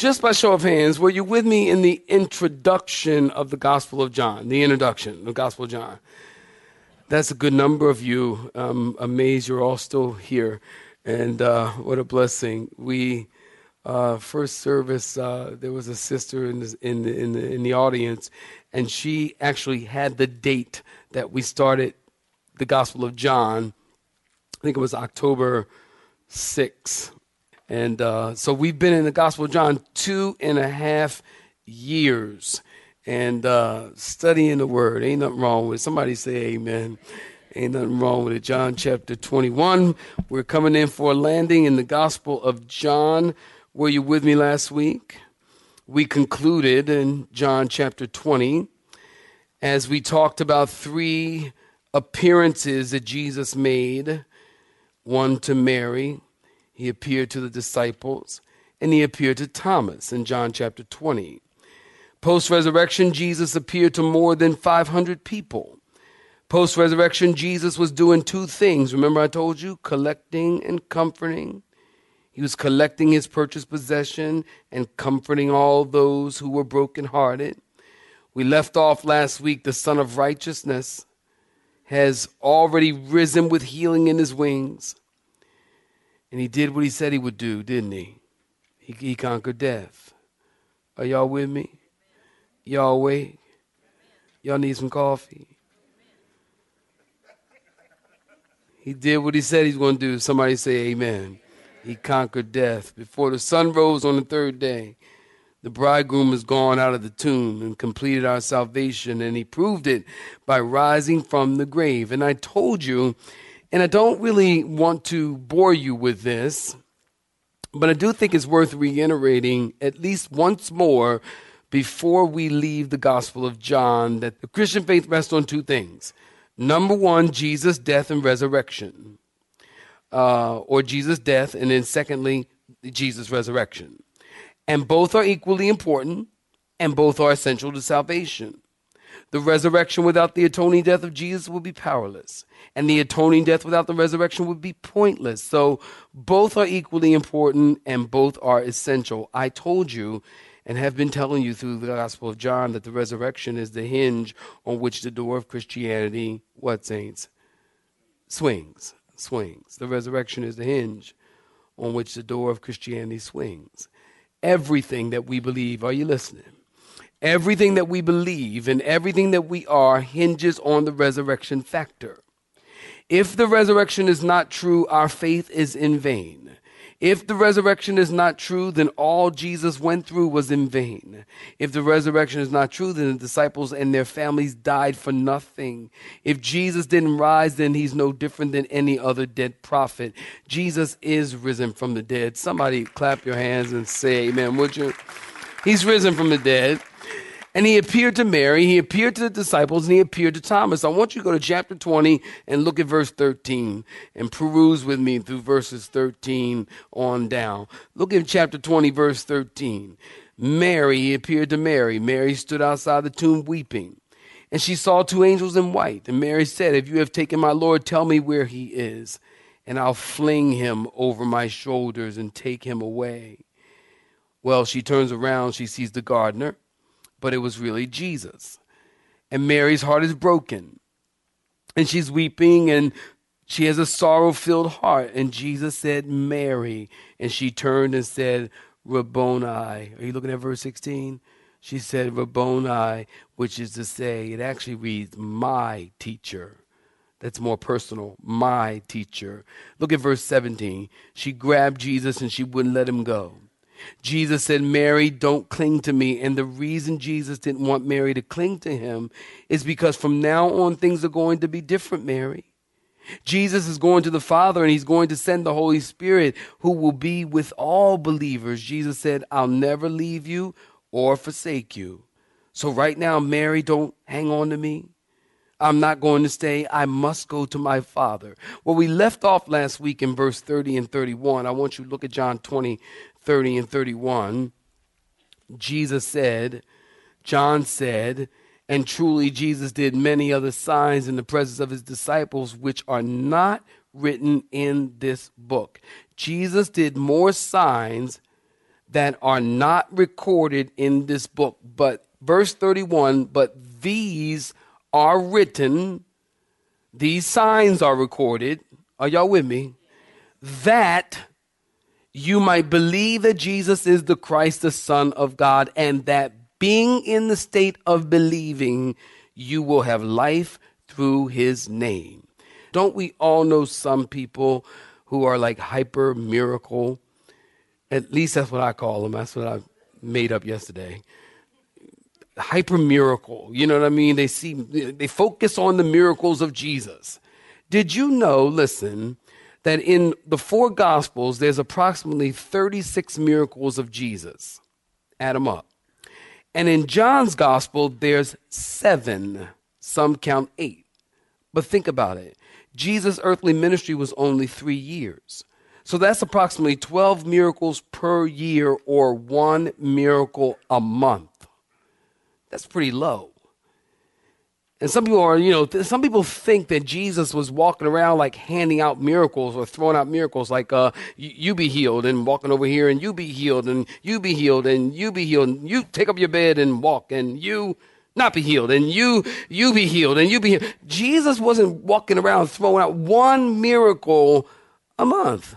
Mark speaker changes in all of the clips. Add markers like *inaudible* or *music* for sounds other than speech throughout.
Speaker 1: Just by show of hands, were you with me in the introduction of the Gospel of John? The introduction, the Gospel of John. That's a good number of you. I'm amazed you're all still here. And uh, what a blessing. We, uh, first service, uh, there was a sister in, in, the, in, the, in the audience, and she actually had the date that we started the Gospel of John. I think it was October 6th. And uh, so we've been in the Gospel of John two and a half years and uh, studying the Word. Ain't nothing wrong with it. Somebody say amen. Ain't nothing wrong with it. John chapter 21. We're coming in for a landing in the Gospel of John. Were you with me last week? We concluded in John chapter 20 as we talked about three appearances that Jesus made one to Mary, he appeared to the disciples, and he appeared to Thomas in John chapter 20. Post resurrection, Jesus appeared to more than 500 people. Post resurrection, Jesus was doing two things. Remember, I told you collecting and comforting. He was collecting his purchased possession and comforting all those who were brokenhearted. We left off last week, the Sun of Righteousness has already risen with healing in his wings. And he did what he said he would do, didn't he? He, he conquered death. Are y'all with me? Y'all awake? Y'all need some coffee? He did what he said he's going to do. Somebody say amen. He conquered death. Before the sun rose on the third day, the bridegroom is gone out of the tomb and completed our salvation, and he proved it by rising from the grave. And I told you and I don't really want to bore you with this, but I do think it's worth reiterating at least once more before we leave the Gospel of John that the Christian faith rests on two things. Number one, Jesus' death and resurrection, uh, or Jesus' death, and then secondly, Jesus' resurrection. And both are equally important, and both are essential to salvation. The resurrection without the atoning death of Jesus would be powerless, and the atoning death without the resurrection would be pointless. So both are equally important and both are essential. I told you and have been telling you through the Gospel of John that the resurrection is the hinge on which the door of Christianity, what saints? Swings. Swings. The resurrection is the hinge on which the door of Christianity swings. Everything that we believe, are you listening? Everything that we believe and everything that we are hinges on the resurrection factor. If the resurrection is not true, our faith is in vain. If the resurrection is not true, then all Jesus went through was in vain. If the resurrection is not true, then the disciples and their families died for nothing. If Jesus didn't rise, then he's no different than any other dead prophet. Jesus is risen from the dead. Somebody clap your hands and say amen, would you? He's risen from the dead. And he appeared to Mary, he appeared to the disciples, and he appeared to Thomas. I want you to go to chapter 20 and look at verse 13 and peruse with me through verses 13 on down. Look at chapter 20, verse 13. Mary, he appeared to Mary. Mary stood outside the tomb weeping. And she saw two angels in white. And Mary said, If you have taken my Lord, tell me where he is, and I'll fling him over my shoulders and take him away. Well, she turns around, she sees the gardener but it was really Jesus. And Mary's heart is broken. And she's weeping and she has a sorrow filled heart. And Jesus said, Mary. And she turned and said, Rabboni. Are you looking at verse 16? She said Rabboni, which is to say, it actually reads my teacher. That's more personal. My teacher. Look at verse 17. She grabbed Jesus and she wouldn't let him go. Jesus said, Mary, don't cling to me. And the reason Jesus didn't want Mary to cling to him is because from now on things are going to be different, Mary. Jesus is going to the Father and he's going to send the Holy Spirit who will be with all believers. Jesus said, I'll never leave you or forsake you. So right now, Mary, don't hang on to me. I'm not going to stay. I must go to my Father. Well, we left off last week in verse 30 and 31. I want you to look at John 20, 30 and 31. Jesus said, John said, and truly Jesus did many other signs in the presence of his disciples, which are not written in this book. Jesus did more signs that are not recorded in this book. But verse 31, but these are written, these signs are recorded. Are y'all with me? That you might believe that Jesus is the Christ, the Son of God, and that being in the state of believing, you will have life through his name. Don't we all know some people who are like hyper miracle? At least that's what I call them. That's what I made up yesterday. Hyper miracle. You know what I mean? They see, they focus on the miracles of Jesus. Did you know, listen, that in the four gospels, there's approximately 36 miracles of Jesus. Add them up. And in John's gospel, there's seven. Some count eight. But think about it. Jesus' earthly ministry was only three years. So that's approximately 12 miracles per year or one miracle a month. That's pretty low. And some people are, you know, th- some people think that Jesus was walking around like handing out miracles or throwing out miracles like, uh, you, you be healed and walking over here and you be healed and you be healed and you be healed and you take up your bed and walk and you not be healed and you, you be healed and you be healed. Jesus wasn't walking around throwing out one miracle a month.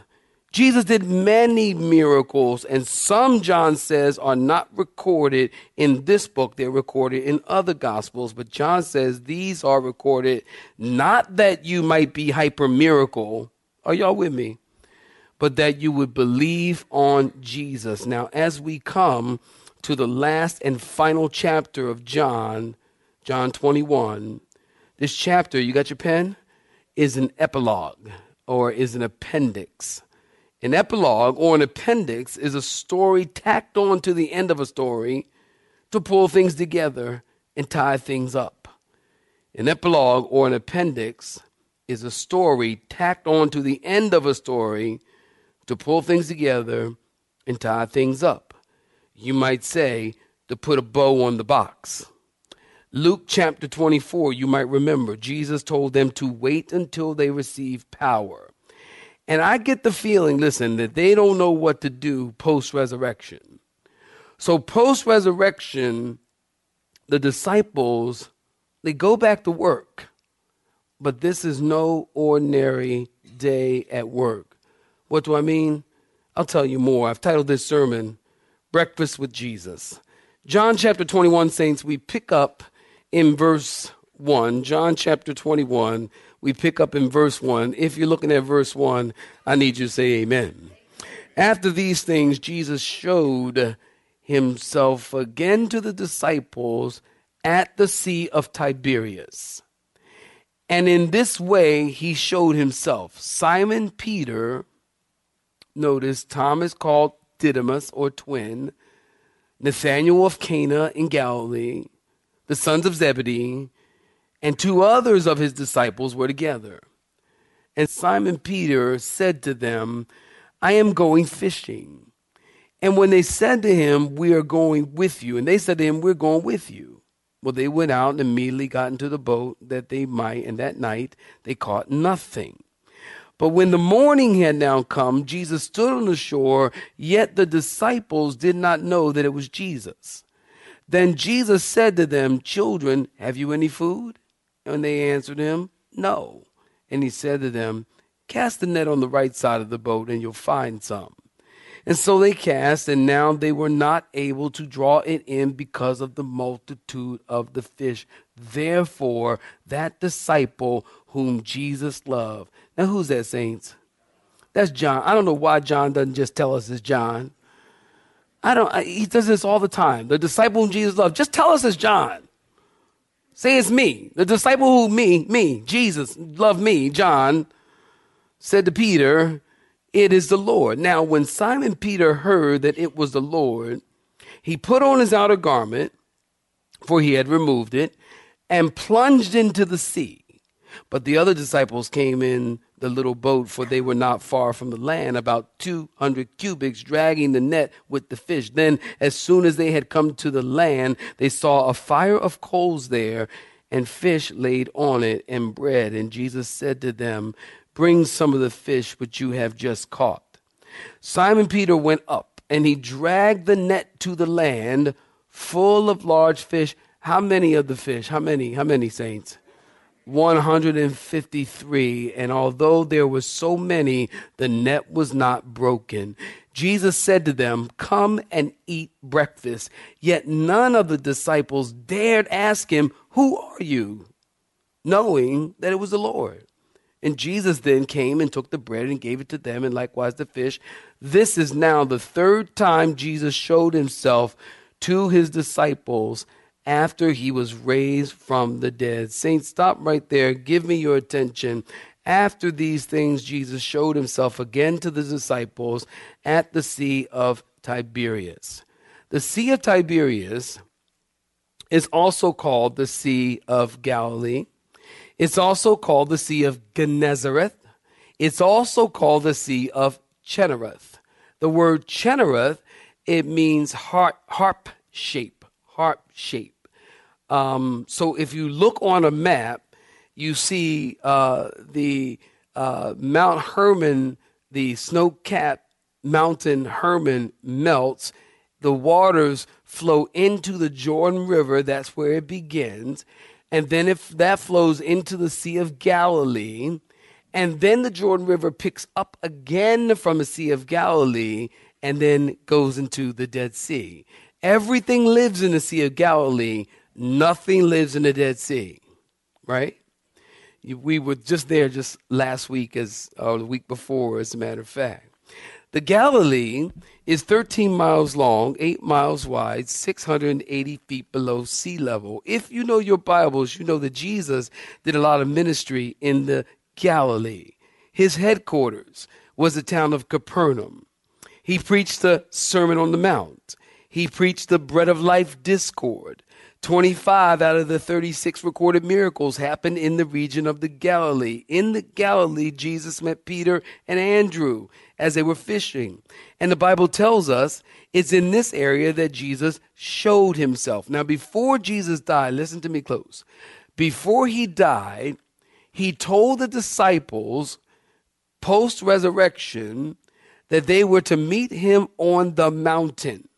Speaker 1: Jesus did many miracles, and some, John says, are not recorded in this book. They're recorded in other gospels. But John says these are recorded not that you might be hyper miracle. Are y'all with me? But that you would believe on Jesus. Now, as we come to the last and final chapter of John, John 21, this chapter, you got your pen, is an epilogue or is an appendix an epilogue or an appendix is a story tacked on to the end of a story to pull things together and tie things up. An epilogue or an appendix is a story tacked on to the end of a story to pull things together and tie things up. You might say to put a bow on the box. Luke chapter 24, you might remember, Jesus told them to wait until they receive power. And I get the feeling, listen, that they don't know what to do post resurrection. So, post resurrection, the disciples, they go back to work. But this is no ordinary day at work. What do I mean? I'll tell you more. I've titled this sermon, Breakfast with Jesus. John chapter 21, saints, we pick up in verse 1. John chapter 21, we pick up in verse 1. If you're looking at verse 1, I need you to say amen. After these things, Jesus showed himself again to the disciples at the Sea of Tiberias. And in this way, he showed himself. Simon Peter, notice Thomas called Didymus or twin, Nathanael of Cana in Galilee, the sons of Zebedee, and two others of his disciples were together. And Simon Peter said to them, I am going fishing. And when they said to him, We are going with you, and they said to him, We're going with you. Well, they went out and immediately got into the boat that they might, and that night they caught nothing. But when the morning had now come, Jesus stood on the shore, yet the disciples did not know that it was Jesus. Then Jesus said to them, Children, have you any food? And they answered him, No. And he said to them, Cast the net on the right side of the boat, and you'll find some. And so they cast, and now they were not able to draw it in because of the multitude of the fish. Therefore, that disciple whom Jesus loved. Now, who's that, saints? That's John. I don't know why John doesn't just tell us it's John. I don't, I, he does this all the time. The disciple whom Jesus loved. Just tell us it's John. Say it's me. The disciple who me, me, Jesus, love me, John, said to Peter, It is the Lord. Now, when Simon Peter heard that it was the Lord, he put on his outer garment, for he had removed it, and plunged into the sea. But the other disciples came in the little boat, for they were not far from the land, about 200 cubits, dragging the net with the fish. Then, as soon as they had come to the land, they saw a fire of coals there, and fish laid on it, and bread. And Jesus said to them, Bring some of the fish which you have just caught. Simon Peter went up, and he dragged the net to the land, full of large fish. How many of the fish? How many? How many saints? 153 and although there were so many the net was not broken. Jesus said to them come and eat breakfast. Yet none of the disciples dared ask him who are you? knowing that it was the lord. And jesus then came and took the bread and gave it to them and likewise the fish. This is now the third time jesus showed himself to his disciples after he was raised from the dead. Saints, stop right there. Give me your attention. After these things, Jesus showed himself again to the disciples at the Sea of Tiberias. The Sea of Tiberias is also called the Sea of Galilee. It's also called the Sea of Gennesareth. It's also called the Sea of Chinnereth. The word Chinnereth, it means harp shape, harp shape. Um, so if you look on a map, you see uh, the uh, Mount Hermon, the snow capped mountain Hermon melts. The waters flow into the Jordan River. That's where it begins. And then if that flows into the Sea of Galilee, and then the Jordan River picks up again from the Sea of Galilee and then goes into the Dead Sea. Everything lives in the Sea of Galilee Nothing lives in the Dead Sea, right? We were just there just last week, as or the week before, as a matter of fact. The Galilee is 13 miles long, 8 miles wide, 680 feet below sea level. If you know your Bibles, you know that Jesus did a lot of ministry in the Galilee. His headquarters was the town of Capernaum. He preached the Sermon on the Mount. He preached the Bread of Life discourse. 25 out of the 36 recorded miracles happened in the region of the Galilee. In the Galilee, Jesus met Peter and Andrew as they were fishing. And the Bible tells us it's in this area that Jesus showed himself. Now, before Jesus died, listen to me close. Before he died, he told the disciples post resurrection that they were to meet him on the mountain.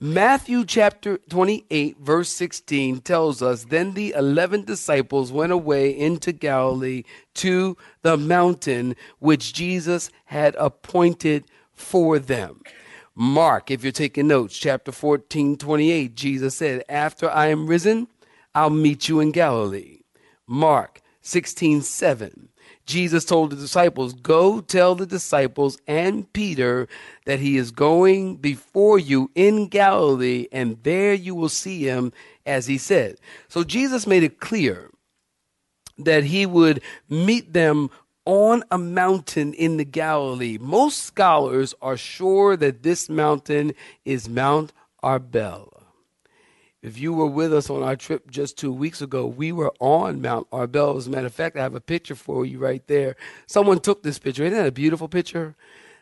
Speaker 1: Matthew chapter 28, verse 16 tells us Then the eleven disciples went away into Galilee to the mountain which Jesus had appointed for them. Mark, if you're taking notes, chapter 14, 28, Jesus said, After I am risen, I'll meet you in Galilee. Mark 16, 7. Jesus told the disciples, Go tell the disciples and Peter that he is going before you in Galilee, and there you will see him as he said. So Jesus made it clear that he would meet them on a mountain in the Galilee. Most scholars are sure that this mountain is Mount Arbel. If you were with us on our trip just two weeks ago, we were on Mount Arbel. As a matter of fact, I have a picture for you right there. Someone took this picture. Isn't that a beautiful picture?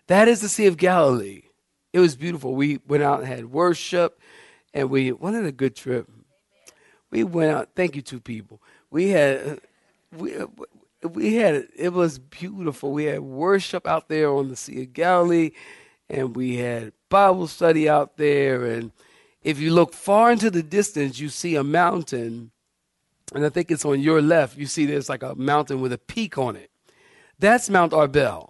Speaker 1: That is the Sea of Galilee. It was beautiful. We went out and had worship, and we wanted a good trip. We went out. Thank you, two people. We had we we had it was beautiful. We had worship out there on the Sea of Galilee, and we had Bible study out there, and if you look far into the distance, you see a mountain, and I think it's on your left. You see there's like a mountain with a peak on it. That's Mount Arbel.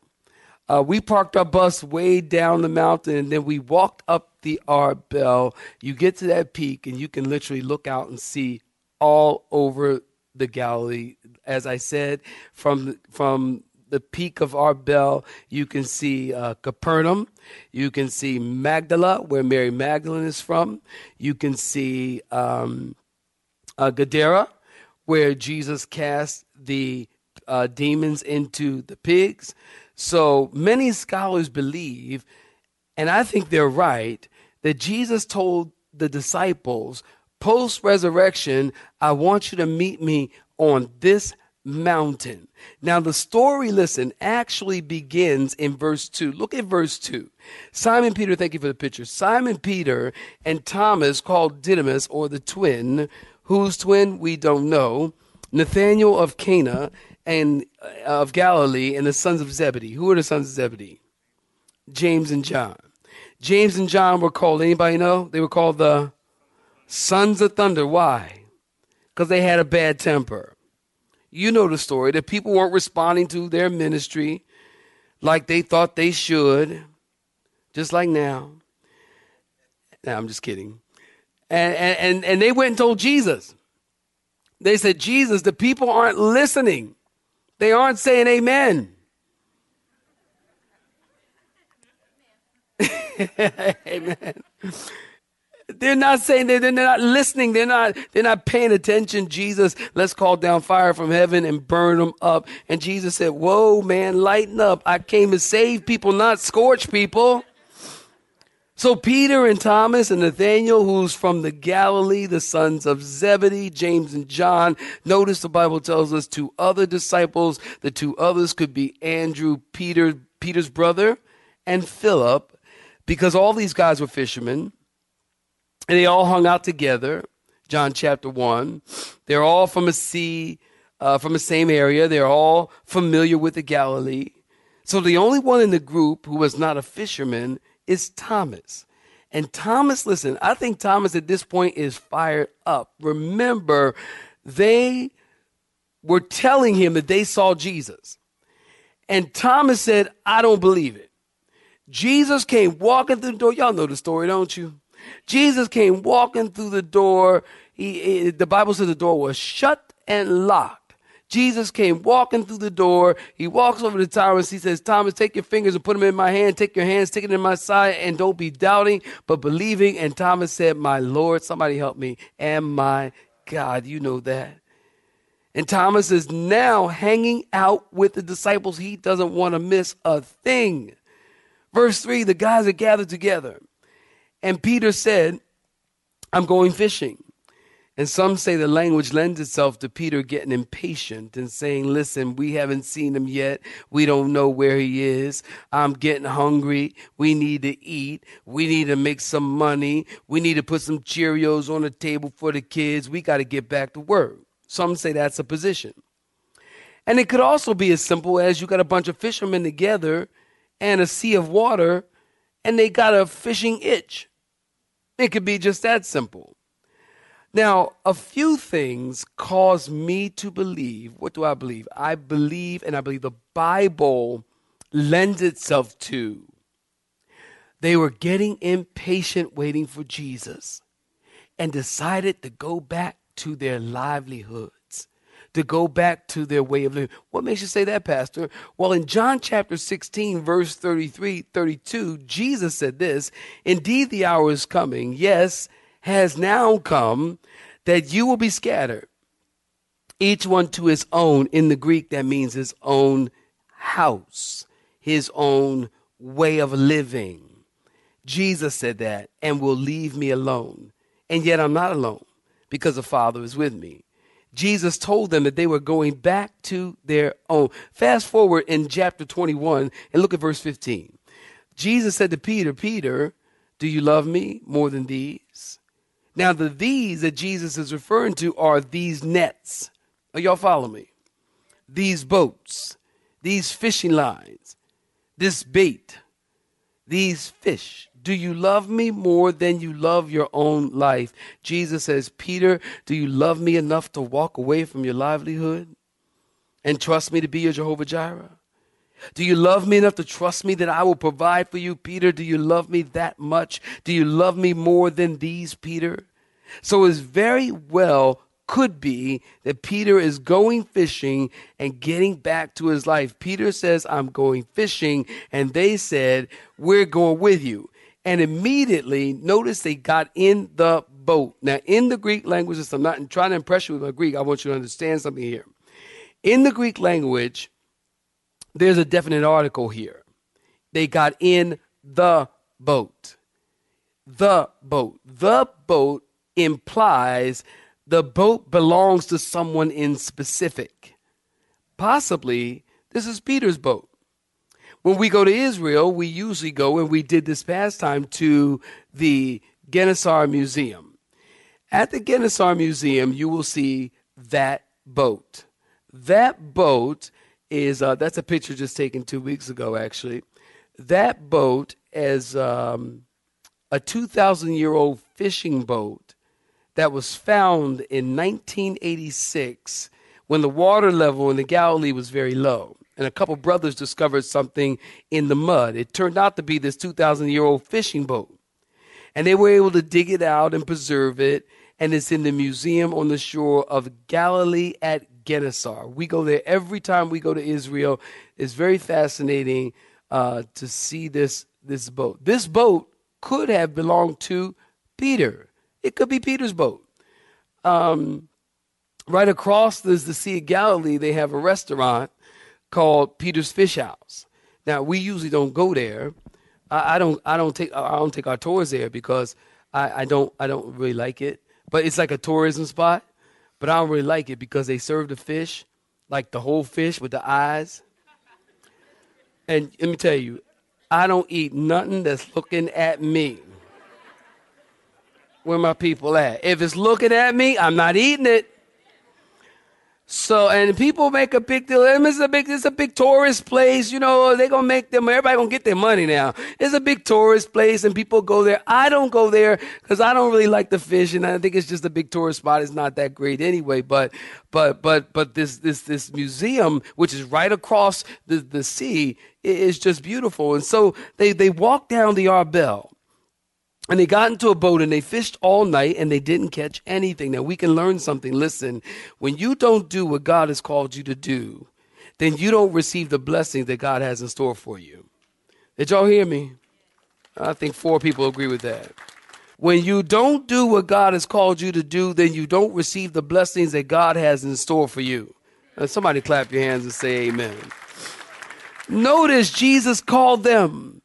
Speaker 1: Uh, we parked our bus way down the mountain and then we walked up the Arbel. You get to that peak and you can literally look out and see all over the Galilee. As I said, from from the peak of Arbel, you can see uh, Capernaum. You can see Magdala, where Mary Magdalene is from. You can see um, uh, Gadara, where Jesus cast the uh, demons into the pigs. So many scholars believe, and I think they're right, that Jesus told the disciples post resurrection, I want you to meet me on this mountain. Now, the story, listen, actually begins in verse 2. Look at verse 2. Simon Peter, thank you for the picture. Simon Peter and Thomas, called Didymus, or the twin, whose twin we don't know, Nathanael of Cana and uh, of Galilee, and the sons of Zebedee. Who are the sons of Zebedee? James and John. James and John were called, anybody know? They were called the sons of thunder. Why? Because they had a bad temper. You know the story. that people weren't responding to their ministry like they thought they should, just like now. Now, I'm just kidding. And, and, and they went and told Jesus. They said, Jesus, the people aren't listening. They aren't saying amen. *laughs* amen. They're not saying they're not listening. They're not, they're not paying attention. Jesus, let's call down fire from heaven and burn them up. And Jesus said, whoa, man, lighten up. I came to save people, not scorch people. So Peter and Thomas and Nathaniel, who's from the Galilee, the sons of Zebedee, James and John. Notice the Bible tells us two other disciples. The two others could be Andrew, Peter, Peter's brother, and Philip, because all these guys were fishermen. And they all hung out together. John chapter 1. They're all from a sea, uh, from the same area. They're all familiar with the Galilee. So the only one in the group who was not a fisherman is Thomas. And Thomas, listen, I think Thomas at this point is fired up. Remember, they were telling him that they saw Jesus. And Thomas said, I don't believe it. Jesus came walking through the door. Y'all know the story, don't you? Jesus came walking through the door. He, he, the Bible says the door was shut and locked. Jesus came walking through the door. He walks over to Thomas. He says, Thomas, take your fingers and put them in my hand. Take your hands, take it in my side, and don't be doubting, but believing. And Thomas said, My Lord, somebody help me, and my God. You know that. And Thomas is now hanging out with the disciples. He doesn't want to miss a thing. Verse 3 the guys are gathered together. And Peter said, I'm going fishing. And some say the language lends itself to Peter getting impatient and saying, Listen, we haven't seen him yet. We don't know where he is. I'm getting hungry. We need to eat. We need to make some money. We need to put some Cheerios on the table for the kids. We got to get back to work. Some say that's a position. And it could also be as simple as you got a bunch of fishermen together and a sea of water and they got a fishing itch. It could be just that simple. Now, a few things cause me to believe. What do I believe? I believe, and I believe the Bible lends itself to. They were getting impatient waiting for Jesus and decided to go back to their livelihoods, to go back to their way of living. What makes you say that, Pastor? Well, in John chapter 16, verse 33, 32, Jesus said this Indeed, the hour is coming. Yes, has now come that you will be scattered, each one to his own. In the Greek, that means his own house, his own way of living. Jesus said that, and will leave me alone. And yet I'm not alone because the Father is with me. Jesus told them that they were going back to their own. Fast forward in chapter 21 and look at verse 15. Jesus said to Peter, Peter, do you love me more than these? Now, the these that Jesus is referring to are these nets. Are y'all follow me? These boats, these fishing lines, this bait, these fish. Do you love me more than you love your own life? Jesus says, Peter, do you love me enough to walk away from your livelihood and trust me to be your Jehovah Jireh? Do you love me enough to trust me that I will provide for you, Peter? Do you love me that much? Do you love me more than these, Peter? So it's very well could be that Peter is going fishing and getting back to his life. Peter says, I'm going fishing. And they said, We're going with you. And immediately, notice they got in the boat. Now, in the Greek language, I'm not trying to impress you with my Greek, I want you to understand something here. In the Greek language, there's a definite article here. They got in the boat. The boat. The boat implies the boat belongs to someone in specific. Possibly, this is Peter's boat. When we go to Israel, we usually go, and we did this past time, to the Gennesaret Museum. At the Gennesaret Museum, you will see that boat. That boat is, uh, that's a picture just taken two weeks ago, actually. That boat is um, a 2,000 year old fishing boat that was found in 1986 when the water level in the Galilee was very low. And a couple brothers discovered something in the mud. It turned out to be this 2,000 year old fishing boat. And they were able to dig it out and preserve it. And it's in the museum on the shore of Galilee at Gennesaret. We go there every time we go to Israel. It's very fascinating uh, to see this, this boat. This boat could have belonged to Peter. It could be Peter's boat. Um, right across the Sea of Galilee. They have a restaurant called Peter's Fish House. Now we usually don't go there. I, I don't. I don't take. I don't take our tours there because I, I don't. I don't really like it. But it's like a tourism spot. But I don't really like it because they serve the fish, like the whole fish with the eyes. And let me tell you, I don't eat nothing that's looking at me. Where my people at? If it's looking at me, I'm not eating it. So and people make a big deal. It's a big, it's a big tourist place. You know, they gonna make them. Everybody gonna get their money now. It's a big tourist place, and people go there. I don't go there because I don't really like the fish, and I think it's just a big tourist spot. It's not that great anyway. But but but but this this this museum, which is right across the the sea, is just beautiful. And so they they walk down the Arbel. And they got into a boat and they fished all night and they didn't catch anything. Now we can learn something. Listen, when you don't do what God has called you to do, then you don't receive the blessings that God has in store for you. Did y'all hear me? I think four people agree with that. When you don't do what God has called you to do, then you don't receive the blessings that God has in store for you. Now, somebody clap your hands and say amen. Notice Jesus called them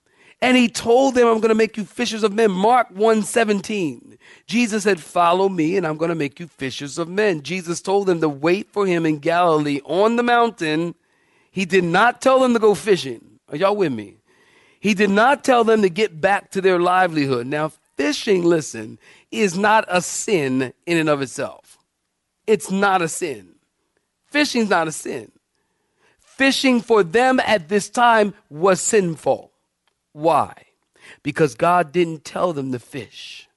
Speaker 1: and he told them, I'm going to make you fishers of men. Mark 117. Jesus said, Follow me, and I'm going to make you fishers of men. Jesus told them to wait for him in Galilee on the mountain. He did not tell them to go fishing. Are y'all with me? He did not tell them to get back to their livelihood. Now, fishing, listen, is not a sin in and of itself. It's not a sin. Fishing's not a sin. Fishing for them at this time was sinful. Why? Because God didn't tell them to fish.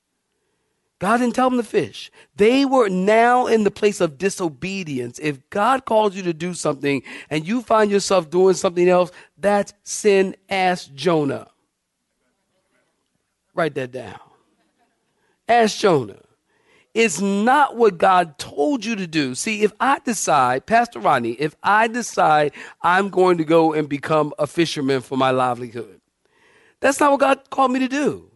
Speaker 1: God didn't tell them to fish. They were now in the place of disobedience. If God calls you to do something and you find yourself doing something else, that's sin. Ask Jonah. Write that down. Ask Jonah. It's not what God told you to do. See, if I decide, Pastor Rodney, if I decide I'm going to go and become a fisherman for my livelihood, that's not what God called me to do.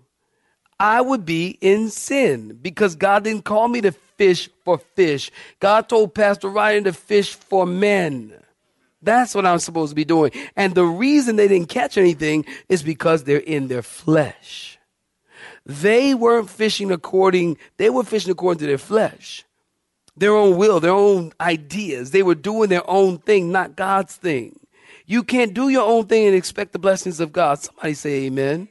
Speaker 1: I would be in sin because God didn't call me to fish for fish. God told Pastor Rodney to fish for men. That's what I'm supposed to be doing. And the reason they didn't catch anything is because they're in their flesh. They weren't fishing according, they were fishing according to their flesh, their own will, their own ideas. They were doing their own thing, not God's thing. You can't do your own thing and expect the blessings of God. Somebody say amen.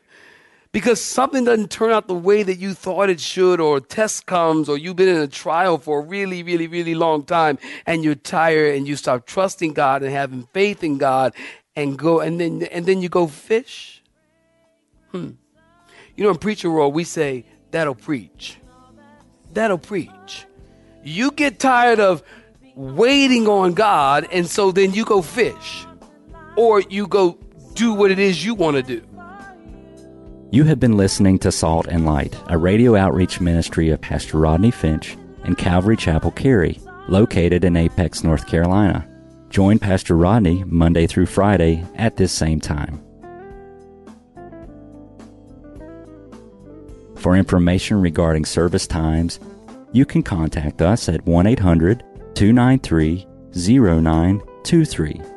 Speaker 1: Because something doesn't turn out the way that you thought it should, or a test comes, or you've been in a trial for a really, really, really long time, and you're tired, and you stop trusting God and having faith in God, and go, and then, and then you go fish. Hmm. You know, in preacher world, we say that'll preach. That'll preach. You get tired of waiting on God, and so then you go fish. Or you go do what it is you want to do.
Speaker 2: You have been listening to Salt and Light, a radio outreach ministry of Pastor Rodney Finch and Calvary Chapel Cary, located in Apex, North Carolina. Join Pastor Rodney Monday through Friday at this same time. For information regarding service times, you can contact us at 1 800 293 0923.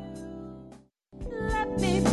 Speaker 2: baby.